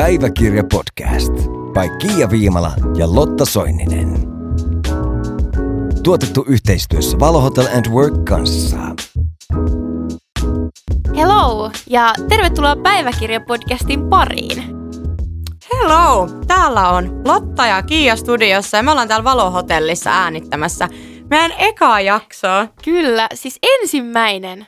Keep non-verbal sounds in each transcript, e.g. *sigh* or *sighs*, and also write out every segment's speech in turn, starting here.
Päiväkirja podcast by Kiia Viimala ja Lotta Soininen. Tuotettu yhteistyössä Valo Hotel and Work kanssa. Hello ja tervetuloa Päiväkirja-podcastin pariin. Hello! Täällä on Lotta ja Kiia studiossa ja me ollaan täällä Valo-hotellissa äänittämässä meidän ekaa jaksoa. Kyllä, siis ensimmäinen.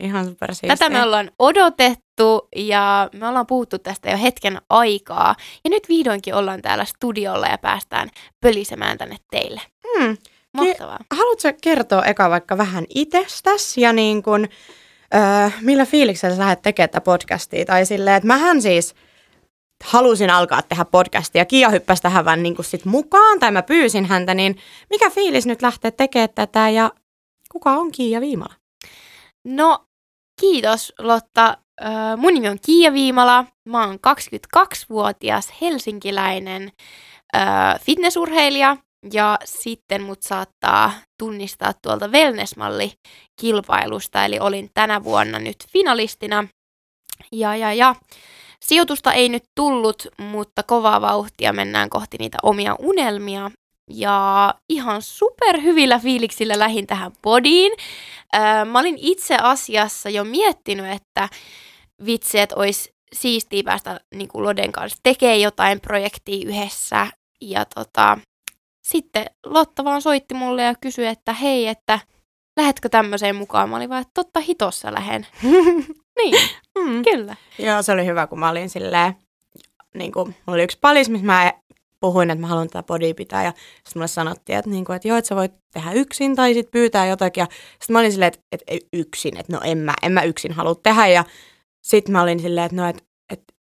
Ihan supersiistiä. Tätä me ollaan odotettu ja me ollaan puhuttu tästä jo hetken aikaa. Ja nyt vihdoinkin ollaan täällä studiolla ja päästään pölisemään tänne teille. Hmm. Mahtavaa. Haluatko kertoa eka vaikka vähän itsestäsi ja niin kun, öö, millä fiiliksellä sä lähdet tekemään tätä podcastia? Tai silleen, että mähän siis halusin alkaa tehdä podcastia. Kiia hyppäsi tähän vähän niin sit mukaan, tai mä pyysin häntä, niin mikä fiilis nyt lähtee tekemään tätä ja kuka on Kiia Viimala? No, kiitos Lotta. Mun nimi on Kiia Viimala. Mä oon 22-vuotias helsinkiläinen fitnessurheilija. Ja sitten mut saattaa tunnistaa tuolta wellnessmalli-kilpailusta. Eli olin tänä vuonna nyt finalistina. Ja, ja, ja. Sijoitusta ei nyt tullut, mutta kovaa vauhtia mennään kohti niitä omia unelmia. Ja ihan super hyvillä fiiliksillä lähin tähän podiin. Öö, mä olin itse asiassa jo miettinyt, että vitsi, että olisi siistiä päästä niin kuin Loden kanssa tekemään jotain projektia yhdessä. Ja tota, sitten Lotta vaan soitti mulle ja kysyi, että hei, että lähetkö tämmöiseen mukaan? Mä olin vaan, että totta hitossa lähen. *laughs* niin, Mm. kyllä. Joo, se oli hyvä, kun mä olin silleen, niin kuin, mulla oli yksi palis, missä mä puhuin, että mä haluan tätä podia pitää, ja sitten mulle sanottiin, että, niin kuin, että joo, että sä voit tehdä yksin, tai sitten pyytää jotakin, ja sitten mä olin silleen, että, että yksin, että no en mä, en mä yksin halua tehdä, ja sitten mä olin silleen, että no, että, että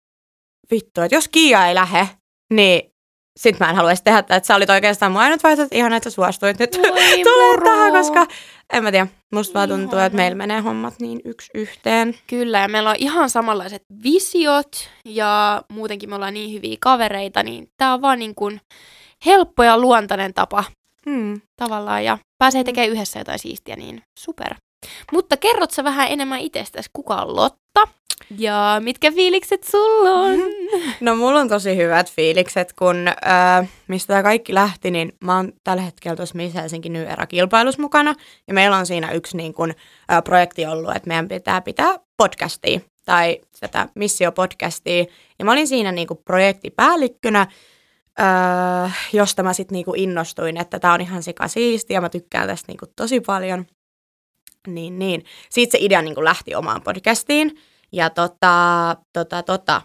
vittu, että jos Kiia ei lähe, niin sitten mä en haluaisi tehdä että sä olit oikeastaan mun ainut vaihtoehto, että ihan että suostuit nyt *laughs* tulee tähän, koska en mä tiedä, musta vaan tuntuu, että meillä menee hommat niin yksi yhteen. Kyllä, ja meillä on ihan samanlaiset visiot, ja muutenkin me ollaan niin hyviä kavereita, niin tää on vaan niin kuin helppo ja luontainen tapa Hmm. tavallaan, ja pääsee tekemään yhdessä jotain siistiä, niin super. Mutta kerrot sä vähän enemmän itsestäsi, kuka on Lotta, ja mitkä fiilikset sulla on? *laughs* No mulla on tosi hyvät fiilikset, kun äh, mistä tämä kaikki lähti, niin mä oon tällä hetkellä tuossa Miss Helsinki New Era-kilpailussa mukana. Ja meillä on siinä yksi niin kun, äh, projekti ollut, että meidän pitää pitää podcastia tai tätä missio-podcastia. Ja mä olin siinä niin projektipäällikkönä, äh, josta mä sitten niin innostuin, että tämä on ihan sika ja mä tykkään tästä niin kun tosi paljon. Niin, niin. Siitä se idea niin lähti omaan podcastiin. Ja tota, tota, tota,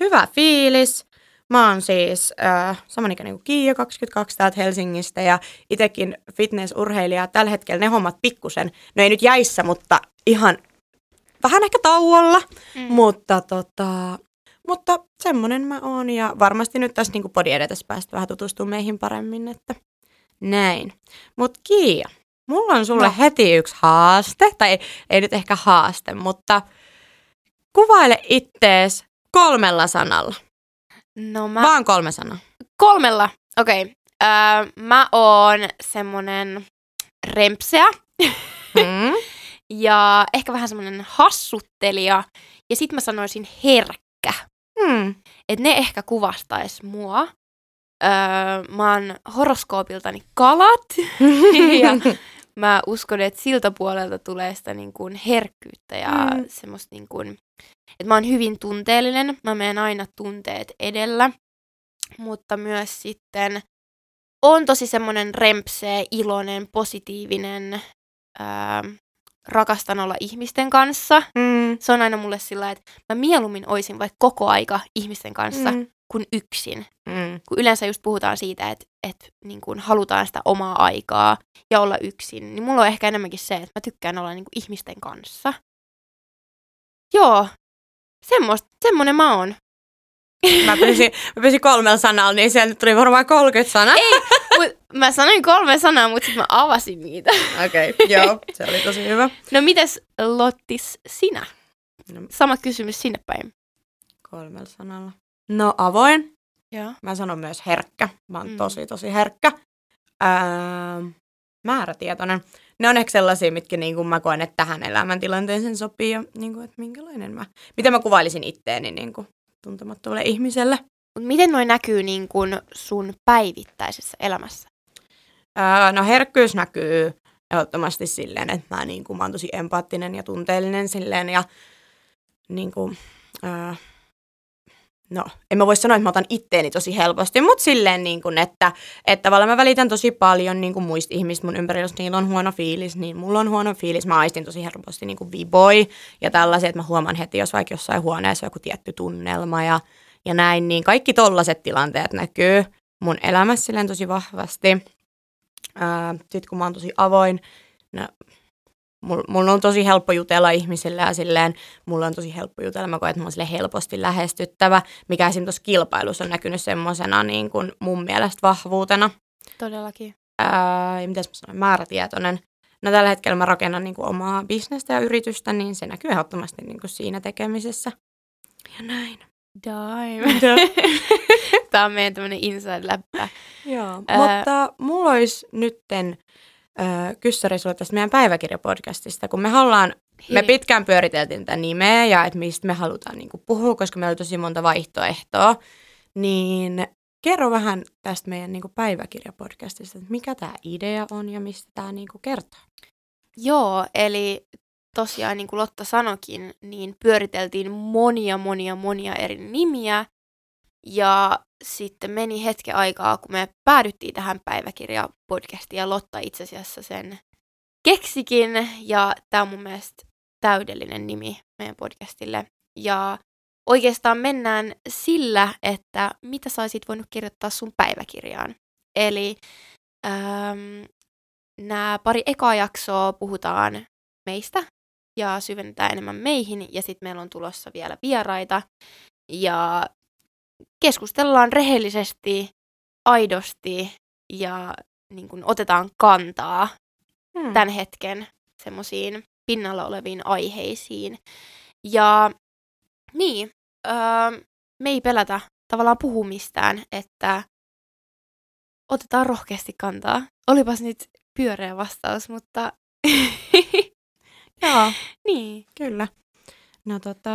hyvä fiilis. Mä oon siis äh, samanikäinen kuin Kiia, 22 täältä Helsingistä ja itekin fitnessurheilija. Tällä hetkellä ne hommat pikkusen, no ei nyt jäissä, mutta ihan vähän ehkä tauolla. Mm. Mutta, tota, mutta semmonen mä oon ja varmasti nyt tässä niin podi edetessä päästä vähän tutustumaan meihin paremmin, että näin. Mut Kiia, mulla on sulle no. heti yksi haaste, tai ei, ei nyt ehkä haaste, mutta kuvaile ittees kolmella sanalla. No mä... Vaan kolme sanaa. Kolmella, okei. Okay. Öö, mä oon semmonen rempseä, Mm. *laughs* ja ehkä vähän semmoinen hassuttelija. Ja sit mä sanoisin herkkä. Mm. Että ne ehkä kuvastais mua. Öö, mä oon horoskoopiltani kalat. *laughs* ja mä uskon, että siltä puolelta tulee sitä niin kuin herkkyyttä ja mm. Mm. semmoista niin kuin, että mä oon hyvin tunteellinen. Mä menen aina tunteet edellä. Mutta myös sitten on tosi semmoinen rempseä, iloinen, positiivinen. Öö, rakastan olla ihmisten kanssa. Mm. Se on aina mulle sillä että mä mieluummin oisin vaikka koko aika ihmisten kanssa mm. Kuin yksin. Mm. Kun yleensä just puhutaan siitä, että, että niin kuin halutaan sitä omaa aikaa ja olla yksin, niin mulla on ehkä enemmänkin se, että mä tykkään olla niin kuin ihmisten kanssa. Joo, semmoista, semmonen mä oon. *laughs* Mä pyysin, mä pyysin kolmella sanalla, niin sieltä tuli varmaan 30 sanaa. Ei, mut mä sanoin kolme sanaa, mutta sitten mä avasin niitä. *laughs* Okei, okay, joo, se oli tosi hyvä. No mites Lottis sinä? No, Sama kysymys sinne päin. kolmella sanalla. No avoin. Joo. Mä sanon myös herkkä. Mä oon Mm. tosi, tosi herkkä. Öö, määrätietoinen. Ne on ehkä sellaisia, mitkä niin kuin mä koen, että tähän elämäntilanteeseen sopii ja niin kuin, että minkälainen mä, miten mä kuvailisin itteeni niin kuin tuntemattomalle ihmiselle. Mut miten noi näkyy niin kun sun päivittäisessä elämässä? Öö, no herkkyys näkyy ehdottomasti silleen, että mä, niin kuin, mä oon tosi empaattinen ja tunteellinen silleen ja niin kuin, öö, no en mä voi sanoa, että mä otan itteeni tosi helposti, mutta silleen niin kuin, että, että tavallaan mä välitän tosi paljon niin kuin muista ihmistä mun ympärillä, jos niillä on huono fiilis, niin mulla on huono fiilis. Mä aistin tosi helposti niin kuin viboi ja tällaisia, että mä huomaan heti, jos vaikka jossain huoneessa on joku tietty tunnelma ja, ja näin, niin kaikki tollaset tilanteet näkyy mun elämässä silleen tosi vahvasti. Sitten kun mä oon tosi avoin, mulla mul on tosi helppo jutella ihmisille ja silleen, mulla on tosi helppo jutella, mä koen, että mä oon helposti lähestyttävä, mikä esimerkiksi tuossa kilpailussa on näkynyt semmoisena niin kuin mun mielestä vahvuutena. Todellakin. Ää, mitäs mä sanoin, määrätietoinen. No tällä hetkellä mä rakennan niin kuin omaa bisnestä ja yritystä, niin se näkyy ehdottomasti niin kuin siinä tekemisessä. Ja näin. Dime. *laughs* Tämä on meidän tämmöinen inside-läppä. Joo, Ää... mutta mulla olisi nytten kyssäri sulle tästä meidän päiväkirjapodcastista, kun me ollaan, Hei. me pitkään pyöriteltiin tätä nimeä ja että mistä me halutaan niin kuin, puhua, koska meillä on tosi monta vaihtoehtoa, niin kerro vähän tästä meidän niin kuin, päiväkirjapodcastista, että mikä tämä idea on ja mistä tämä niin kuin, kertoo. Joo, eli tosiaan niin kuin Lotta sanokin, niin pyöriteltiin monia, monia, monia eri nimiä. Ja sitten meni hetken aikaa, kun me päädyttiin tähän päiväkirjapodcastiin ja Lotta itse asiassa sen keksikin. Ja tämä on mun mielestä täydellinen nimi meidän podcastille. Ja oikeastaan mennään sillä, että mitä saisit voinut kirjoittaa sun päiväkirjaan. Eli ähm, nämä pari ekaa jaksoa puhutaan meistä ja syvennetään enemmän meihin ja sitten meillä on tulossa vielä vieraita. Ja keskustellaan rehellisesti, aidosti ja niin kun otetaan kantaa hmm. tämän hetken semmoisiin pinnalla oleviin aiheisiin. Ja niin, öö, me ei pelätä tavallaan puhumistään, että otetaan rohkeasti kantaa. Olipas nyt pyöreä vastaus, mutta... *laughs* Joo, niin. kyllä. No tota,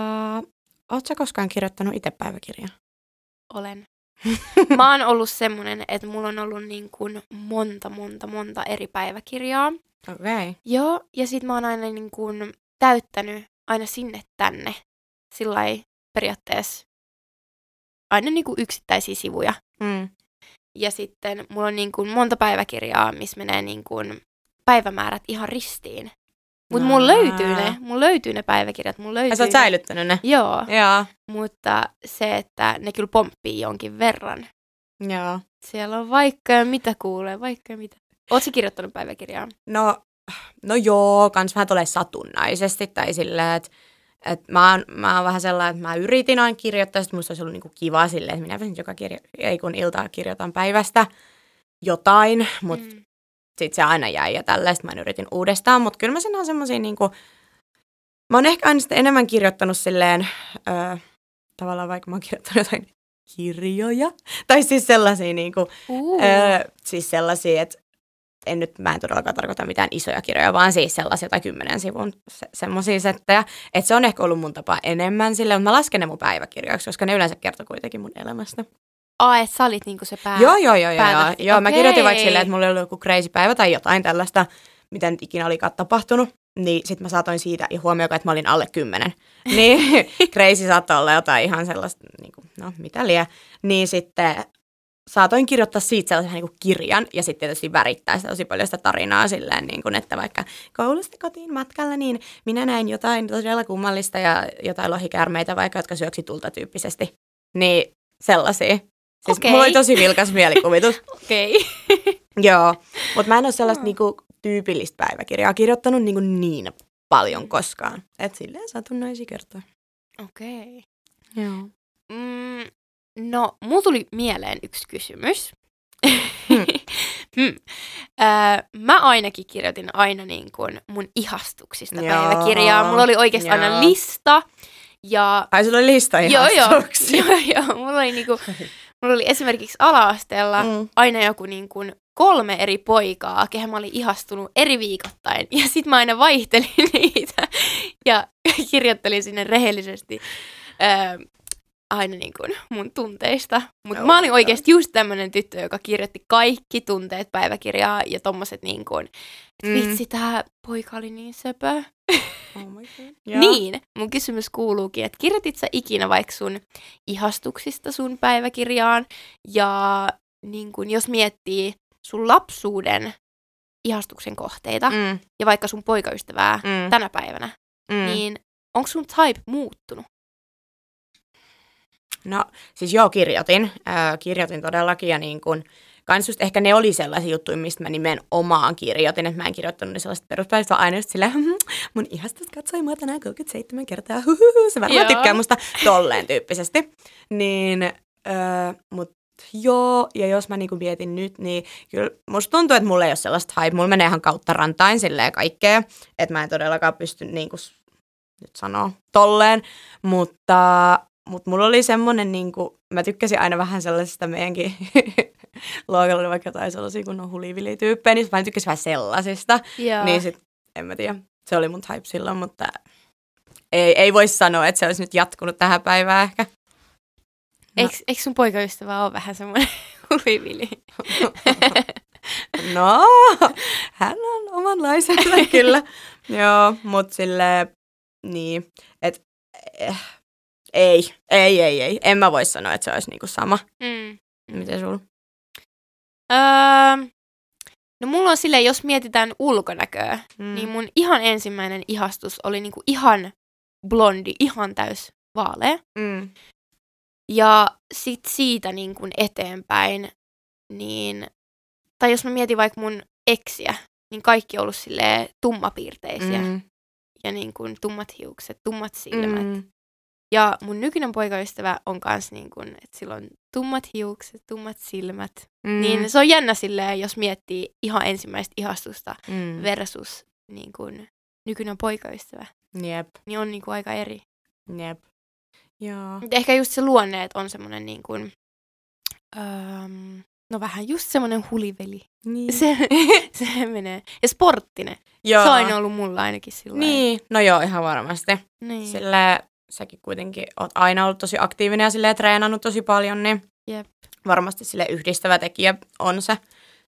ootko koskaan kirjoittanut itse päiväkirjaa? Olen. *laughs* Mä oon ollut semmonen, että mulla on ollut niin kuin monta, monta, monta eri päiväkirjaa. Okei. Okay. Joo, ja sit mä oon aina niin kuin täyttänyt aina sinne tänne. Sillä periaatteessa aina niin kuin yksittäisiä sivuja. Mm. Ja sitten mulla on niin kuin monta päiväkirjaa, missä menee niin kuin päivämäärät ihan ristiin. Mutta mulla löytyy ne, mulla löytyy ne päiväkirjat, mulla löytyy Ja sä oot säilyttänyt ne? Joo. Joo. Mutta se, että ne kyllä pomppii jonkin verran. Joo. Siellä on vaikka ja mitä kuulee, vaikka ja mitä. Ootko kirjoittanut päiväkirjaa? No, no joo, kans vähän tulee satunnaisesti tai silleen, että et mä, oon, mä oon vähän sellainen, että mä yritin aina kirjoittaa, että musta olisi ollut niinku kiva silleen, että minä joka kirjo, ei kun iltaa kirjoitan päivästä jotain, mutta mm sitten se aina jäi ja tällaista. Mä yritin uudestaan, mutta kyllä mä sen on semmoisia niinku, mä oon ehkä aina sitten enemmän kirjoittanut silleen, öö, tavallaan vaikka mä oon kirjoittanut jotain kirjoja, *laughs* tai siis sellaisia niinku, uh. öö, siis sellaisia, että en nyt, mä en todellakaan tarkoita mitään isoja kirjoja, vaan siis sellaisia tai kymmenen sivun se, semmoisia settejä. Että se on ehkä ollut mun tapa enemmän sille, mutta mä lasken ne mun päiväkirjoiksi, koska ne yleensä kertoo kuitenkin mun elämästä. Aa, että sä olit niinku se pää. Joo, joo, joo. joo, joo. joo mä kirjoitin vaikka silleen, että mulla oli joku crazy päivä tai jotain tällaista, mitä nyt ikinä olikaan tapahtunut. Niin sit mä saatoin siitä ja huomioon, että mä olin alle kymmenen. *laughs* Niin crazy saattoi olla jotain ihan sellaista, niin kuin, no mitä liian. Niin sitten saatoin kirjoittaa siitä sellaisen niin kuin kirjan ja sitten tietysti värittää sitä tosi paljon sitä tarinaa silleen, niin kuin, että vaikka koulusta kotiin matkalla, niin minä näin jotain todella kummallista ja jotain lohikärmeitä vaikka, jotka syöksi tulta tyyppisesti. Niin sellaisia. Siis okay. mulla oli tosi vilkas mielikuvitus. *laughs* Okei. Okay. Joo, mutta mä en ole sellaista oh. niinku, tyypillistä päiväkirjaa kirjoittanut niinku, niin paljon koskaan. Et silleen satunnaisi kertoa. Okei. Okay. Joo. Mm, no, mulla tuli mieleen yksi kysymys. Hmm. *laughs* hmm. Öö, mä ainakin kirjoitin aina niin kuin mun ihastuksista Joo. päiväkirjaa. Mulla oli oikeastaan aina lista. Ja... Ai sulla oli lista ihastuksia. Joo, joo. *laughs* joo, joo. Mulla oli niinku Mulla oli esimerkiksi ala-asteella mm. aina joku niin kuin kolme eri poikaa, kehen mä olin ihastunut eri viikoittain. Ja sit mä aina vaihtelin *laughs* niitä ja *laughs* kirjoittelin sinne rehellisesti. Öö, aina niin kuin mun tunteista. Mutta Oh mä olin oikeasti just tämmönen tyttö, joka kirjoitti kaikki tunteet päiväkirjaa ja tommoset niin kuin, että Mm. vitsi, tää poika oli niin söpö. *laughs* Oh. Niin, mun kysymys kuuluukin, että kirjoitit sä ikinä vaikka sun ihastuksista sun päiväkirjaan ja niin kun, jos miettii sun lapsuuden ihastuksen kohteita mm. Ja vaikka sun poikaystävää mm. tänä päivänä, mm. niin onko sun type muuttunut? No siis joo, kirjoitin. Äh, kirjoitin todellakin ja niin kun, kans just ehkä ne oli sellaisia juttuja, mistä mä nimenomaan kirjoitin, että mä en kirjoittanut ne sellaista peruspäivistä, vaan aina just silleen, "Hmm, mun ihastus katsoi mua tänään 37 kertaa, huhuhu, *laughs* se varmaan Joo. tykkää musta tolleen tyyppisesti. Niin, äh, mut joo, ja jos mä niinku mietin nyt, niin kyllä musta tuntuu, että mulla ei ole sellaista hype, mulla menee ihan kautta rantain silleen kaikkea, että mä en todellakaan pysty niinku nyt sanoa tolleen, mutta mutta mulla oli semmoinen, niin kuin, mä tykkäsin aina vähän sellaisista meidänkin *laughs* luokalla oli vaikka jotain sellaisia kunnon hulivilityyppejä, niin mä tykkäsin vähän sellaisista. Joo. Niin sit, en mä tiedä, se oli mun type silloin, mutta ei, ei voi sanoa, että se olisi nyt jatkunut tähän päivään ehkä. No. Eikö, eikö sun poikaystävä ole vähän semmoinen *laughs* hulivili? *laughs* No, hän on omanlaisensa kyllä. Joo, mutta sille niin, että eh, ei, ei, ei, ei. En mä voi sanoa, että se olisi niinku sama. Mm. Miten sulla? Öö, no mulla on silleen, jos mietitään ulkonäköä, Mm. niin mun ihan ensimmäinen ihastus oli niinku ihan blondi, ihan täys vaalea. Mm. Ja sit siitä niin kuin eteenpäin, niin, tai jos mä mietin vaikka mun eksiä, niin kaikki on ollut silleen tummapiirteisiä. Mm. Ja niin kuin tummat hiukset, tummat silmät. Mm. Ja mun nykyinen poikaystävä on kans niin kuin, että sillä on tummat hiukset, tummat silmät. Mm. Niin se on jännä silleen, jos miettii ihan ensimmäistä ihastusta Mm. versus niin kuin nykyinen poikaystävä. Jep, Niin on niin kuin aika eri. jep. Joo. Mut ehkä just se luonne, että on semmoinen niin kuin, öm, no vähän just semmoinen huliveli. Niin. Se, *laughs* se menee. Ja sporttinen. joo. Se on aina ollut mulla ainakin sillä Niin, no joo, ihan varmasti. niin. Sille säkin kuitenkin oot aina ollut tosi aktiivinen ja sille treenannut tosi paljon, niin Jep. varmasti sille yhdistävä tekijä on se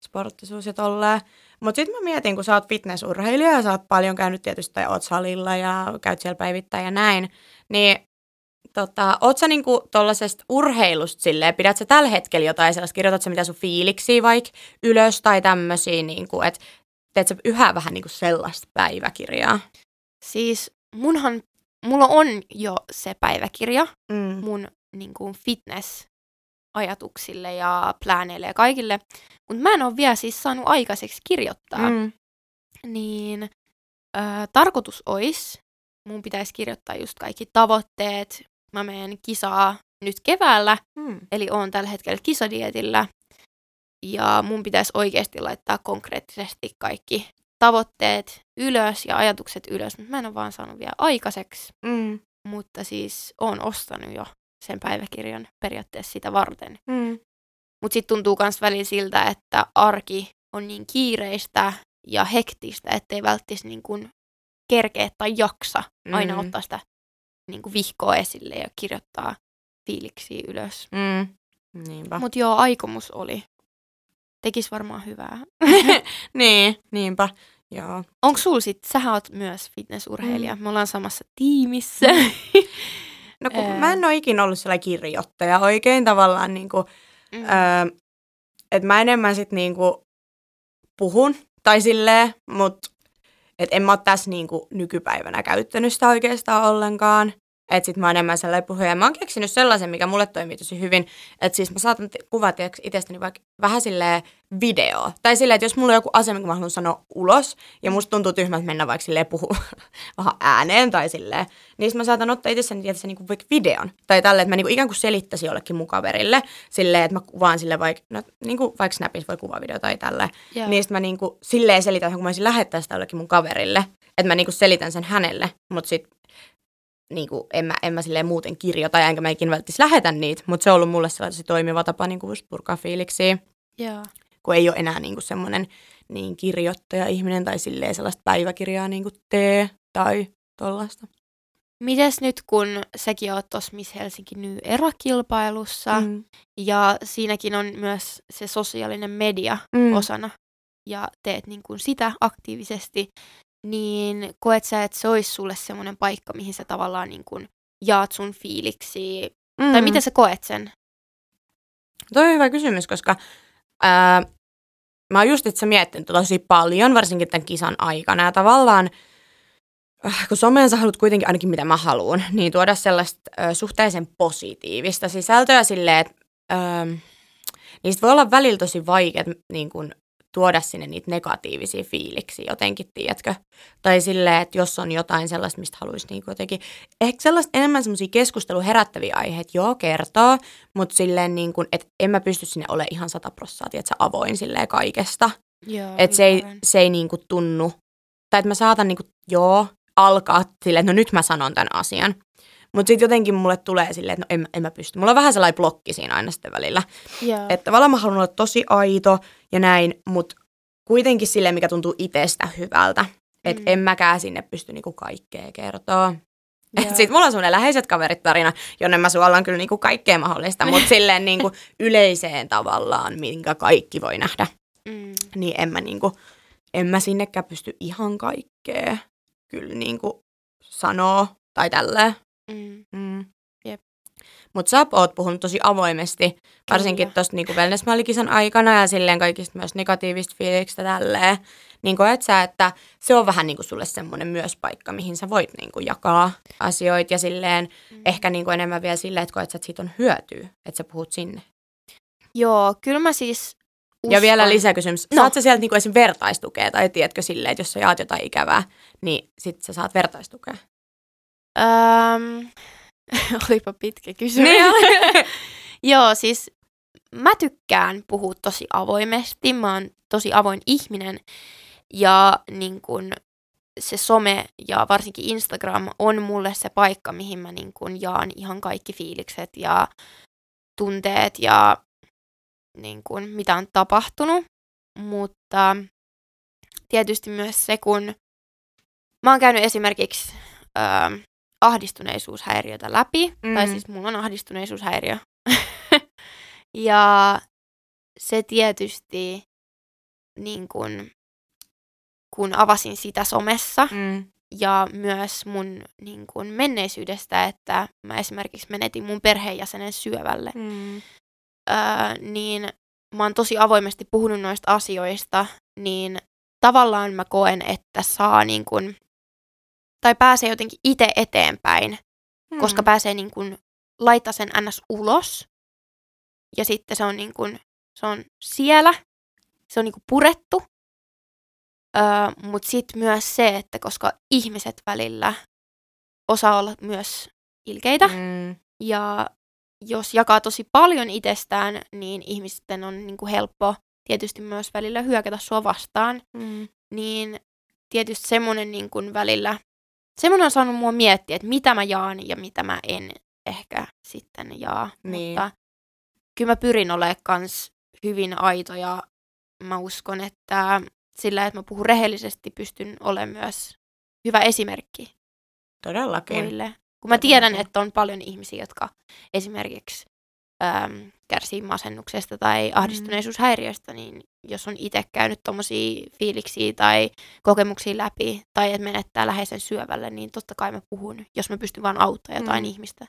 sporttisuus ja tolleen. Mutta sitten mä mietin, kun sä oot fitnessurheilija ja sä oot paljon käynyt tietysti tai oot salilla ja käyt siellä päivittäin ja näin, niin tota, oot sä niinku tollasesta urheilusta silleen, pidät sä tällä hetkellä jotain sellaista, kirjoitat sä mitä sun fiiliksi vaikka ylös tai tämmöisiä, niinku, että teet sä yhä vähän niinku sellaista päiväkirjaa? Siis munhan, mulla on jo se päiväkirja Mm. mun niin kuin fitness-ajatuksille ja plääneille ja kaikille. Mutta mä en ole vielä siis saanut aikaiseksi kirjoittaa. Mm. Niin ö, tarkoitus olisi, mun pitäisi kirjoittaa just kaikki tavoitteet. Mä menen kisaa nyt keväällä, Mm. eli oon tällä hetkellä kisadietillä. Ja mun pitäisi oikeasti laittaa konkreettisesti kaikki tavoitteet ylös ja ajatukset ylös, mutta mä en ole vaan saanut vielä aikaiseksi. Mm. Mutta siis oon ostanut jo sen päiväkirjan periaatteessa sitä varten. Mm. Mutta sitten tuntuu myös välillä siltä, että arki on niin kiireistä ja hektistä, ettei välttis niin kuin kerkeä tai jaksa aina Mm. ottaa sitä niin kuin vihkoa esille ja kirjoittaa fiiliksi ylös. Mm. Mutta joo, aikomus oli. Tekis varmaan hyvää. *laughs* niin, niinpä. Joo. Onko sul sit, sähän oot myös fitnessurheilija, Mm. me ollaan samassa tiimissä. *laughs* No kun mä en ole ikinä ollut sellainen kirjoittaja oikein tavallaan, niin kuin, Mm. öö, että mä enemmän sit niin kuin puhun tai silleen, mutta et en mä ole tässä niin kuin nykypäivänä käyttänyt sitä oikeastaan ollenkaan. Että sit mä oon enemmän sellainen puhuja. Mä oon keksinyt sellaisen, mikä mulle toimii tosi hyvin. Että siis mä saatan te- kuvata itsestäni vaikka vähän silleen video. Tai silleen, että jos mulla on joku asia, minkä mä haluan sanoa ulos, ja musta tuntuu tyhmältä mennä vaikka silleen puhua *laughs* vähän ääneen tai silleen, niin mä saatan ottaa itsessäni tietysti niinku vaikka videon. Tai tälle, että mä niinku ikään kuin selittäisin jollekin mun kaverille. Silleen, että mä kuvaan sille vaikka, no, niinku vaikka Snapissa voi kuvavideo tai tälle. Joo. Niin sit mä niinku silleen selitän, kun mä olisin lähettää sitä jollekin mun kaverille. Että mä niinku selitän sen hänelle, mutta sit niinku, en, mä, en mä silleen muuten kirjoita, enkä mä ikinä välttis lähetä niitä, mutta se on ollut mulle sellainen tosi toimiva tapa niinku just purkaa fiiliksiä, Joo. kun ei ole enää niinku semmoinen niin kirjoittaja-ihminen tai silleen sellaista päiväkirjaa niinku tee tai tollaista. mites nyt kun säkin oot tuossa Miss Helsinki New Era-kilpailussa mm. ja siinäkin on myös se sosiaalinen media mm. osana ja teet niin kuin sitä aktiivisesti, niin koet sä, että se olisi sulle semmoinen paikka, mihin sä tavallaan niin kuin jaat sun fiiliksi, mm. tai miten sä koet sen? Toi on hyvä kysymys, koska ää, mä oon just itse miettinyt tosi paljon, varsinkin tämän kisan aikana, ja tavallaan äh, kun someen sä haluat kuitenkin ainakin mitä mä haluan, niin tuoda sellaista ö, suhteellisen positiivista sisältöä silleen, että niistä voi olla välillä tosi vaikea niin kun, tuoda sinne niitä negatiivisia fiiliksiä jotenkin, tiedätkö? Tai silleen, että jos on jotain sellaista, mistä haluaisi niin jotenkin, ehkä sellaista enemmän semmoisia keskustelua herättäviä aiheita, joo, kertoo, mutta silleen niin kuin, että en mä pysty sinne olemaan ihan sata prosenttia, että avoin silleen kaikesta. Että se ei, se ei niin kuin tunnu, tai että mä saatan niin kuin, joo, alkaa silleen, että no nyt mä sanon tämän asian. Mutta sitten jotenkin mulle tulee silleen, että no en, en mä pysty. Mulla on vähän sellainen blokki siinä aina sitten välillä. Yeah. Että tavallaan mä haluan olla tosi aito ja näin, mutta kuitenkin silleen, mikä tuntuu itsestä hyvältä. Että mm. en mäkään sinne pysty niinku kaikkea kertoa. *laughs* Yeah. Sitten mulla on semmoinen läheiset kaverit tarina, jonne mä suolan kyllä niinku kaikkea mahdollista, mutta *laughs* silleen niinku yleiseen tavallaan, minkä kaikki voi nähdä. Mm. Niin en mä, niinku, en mä sinnekään pysty ihan kaikkea kyllä niinku sanoa tai tälleen. Mm. Mm. Yep. Mutta sä oot puhunut tosi avoimesti, varsinkin tuosta niinku wellness aikana ja silleen kaikista myös negatiivista fiiliksistä tälleen. Niin koet sä, että se on vähän niinku sulle semmoinen myös paikka, mihin sä voit niinku jakaa asioita ja silleen mm. ehkä niinku enemmän vielä silleen, että koet sä, että siitä on hyötyä, että sä puhut sinne. Joo, kyllä mä siis uskon. Ja vielä lisäkysymys. No. Saat sä sieltä niinku esim. vertaistukea tai tiedätkö silleen, että jos sä jaat jotain ikävää, niin sit sä saat vertaistukea? Öm, *laughs* olipa pitkä kysymys. Niin *laughs* Joo, siis mä tykkään puhua tosi avoimesti. Mä oon tosi avoin ihminen. Ja niin kun, se some ja varsinkin Instagram on mulle se paikka, mihin mä niin kun jaan ihan kaikki fiilikset ja tunteet ja niin kun, mitä on tapahtunut. Mutta tietysti myös se, kun mä oon käynyt esimerkiksi öö, ahdistuneisuushäiriötä läpi. Mm. Tai siis mulla on ahdistuneisuushäiriö. *laughs* ja se tietysti, niin kun, kun avasin sitä somessa mm. ja myös mun niin kun, menneisyydestä, että mä esimerkiksi menetin mun perheenjäsenen syövälle, mm. öö, niin mä oon tosi avoimesti puhunut noista asioista, niin tavallaan mä koen, että saa niin kun, tai pääsee jotenkin itse eteenpäin, hmm. koska pääsee niin kuin laittaa sen ns. ulos. Ja sitten se on, niin kuin, se on siellä, se on niin kuin purettu. Öö, Mutta sitten myös se, että koska ihmiset välillä osaa olla myös ilkeitä. Hmm. Ja jos jakaa tosi paljon itsestään, niin ihmisten on niin kuin helppo tietysti myös välillä hyökätä sua vastaan. Hmm. Niin tietysti semmoinen niin kuin välillä semmoinen on saanut mua miettiä, että mitä mä jaan ja mitä mä en ehkä sitten jaa. Niin. Mutta kyllä mä pyrin olemaan kans hyvin aito ja mä uskon, että sillä, että mä puhun rehellisesti, pystyn olemaan myös hyvä esimerkki Todellakin. muille. Kun mä tiedän, että on paljon ihmisiä, jotka esimerkiksi äm, kärsii masennuksesta tai mm. ahdistuneisuushäiriöstä, niin jos on itse käynyt tuommoisia fiiliksiä tai kokemuksia läpi, tai että menettää läheisen syövälle, niin totta kai mä puhun, jos mä pystyn vaan auttamaan jotain mm. ihmistä.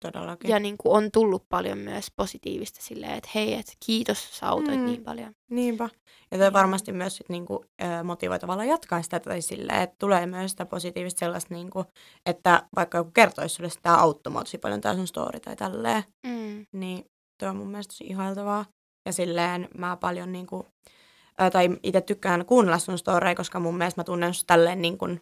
Todellakin. Ja niin kuin on tullut paljon myös positiivista silleen, että hei, että kiitos, sä autoit mm. niin paljon. Niinpä. Ja toi varmasti myös sit niinku, motivoi tavallaan jatkaa sitä tai silleen, että tulee myös sitä positiivista sellaista, niinku, että vaikka joku kertoisi sulle, että tämä auttoi tosi paljon tämä sun story tai tälleen, mm. niin tuo on mun mielestä tosi ihailtavaa. Ja silleen mä paljon niinku, tai itse tykkään kuunnella sun storeja, koska mun mielestä mä tunnen sun tälleen niin kuin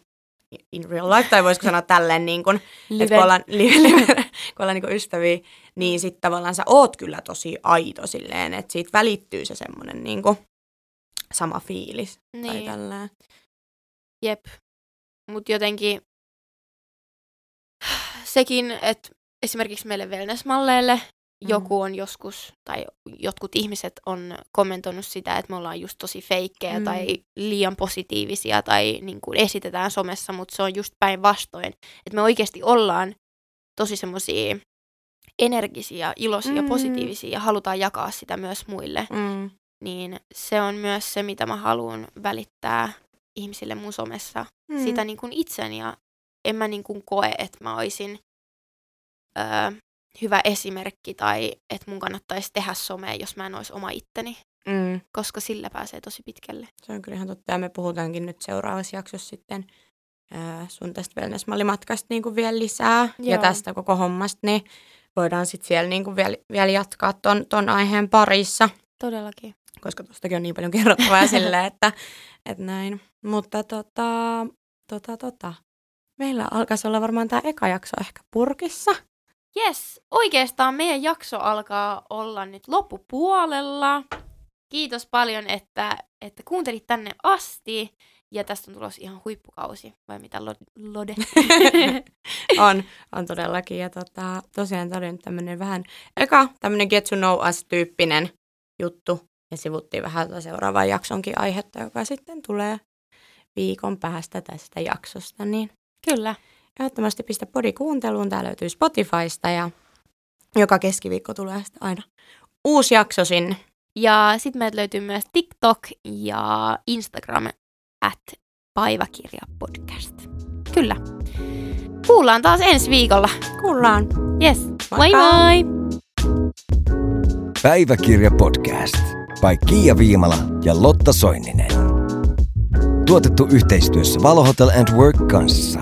in real life, tai voisiko sanoa tälleen, niin kuin, että kun ollaan, *laughs* li, li, kun ollaan niin ystäviä, niin sitten tavallaan sä oot kyllä tosi aito silleen, että siitä välittyy se semmoinen niin sama fiilis. Niin. Tai tälleen. Jep. Mutta jotenkin *sighs* sekin, että esimerkiksi meille wellness-malleille. Joku on joskus, tai jotkut ihmiset on kommentoinut sitä, että me ollaan just tosi feikkejä mm. tai liian positiivisia tai niin kuin esitetään somessa, mutta se on just päinvastoin. Että me oikeasti ollaan tosi semmoisia energisiä, iloisia, mm. positiivisia ja halutaan jakaa sitä myös muille. Mm. Niin se on myös se, mitä mä haluan välittää ihmisille mun somessa. Mm. Sitä niin kuin itseni ja en mä niin kuin koe, että mä olisin öö, hyvä esimerkki tai että mun kannattaisi tehdä somea, jos mä en olisi oma itteni. Mm. Koska sillä pääsee tosi pitkälle. Se on kyllä ihan totta. Ja me puhutaankin nyt seuraavassa jaksossa sitten ää, sun tästä wellness-mallimatkasta niin kuin vielä lisää. Joo. Ja tästä koko hommasta, niin voidaan sitten siellä niin kuin vielä, vielä jatkaa ton, ton aiheen parissa. Todellakin. Koska tuostakin on niin paljon kerrottavaa sille, *laughs* että, että näin. Mutta tota, tota, tota. Meillä alkaisi olla varmaan tämä eka jakso ehkä purkissa. Yes, oikeastaan meidän jakso alkaa olla nyt loppupuolella. Kiitos paljon, että, että kuuntelit tänne asti. Ja tästä on tulossa ihan huippukausi, vai mitä Lode? *laughs* on, on todellakin. Ja tota, tosiaan tämä oli nyt tämmöinen vähän, eka tämmöinen get to know us-tyyppinen juttu. Ja sivuttiin vähän tuota seuraavan jaksonkin aihetta, joka sitten tulee viikon päästä tästä jaksosta. Niin Kyllä. Ehdottomasti pistä podi kuunteluun. Tämä löytyy Spotifysta ja joka keskiviikko tulee sitten aina uusi jakso sinne. Ja sitten meiltä löytyy myös TikTok ja Instagram at Päiväkirjapodcast. Kyllä. Kuullaan taas ensi viikolla. Kuullaan. Yes. Moi moi! Päiväkirja podcast by Kiia Viimala ja Lotta Soininen. Tuotettu yhteistyössä Valo Hotel and Work kanssa.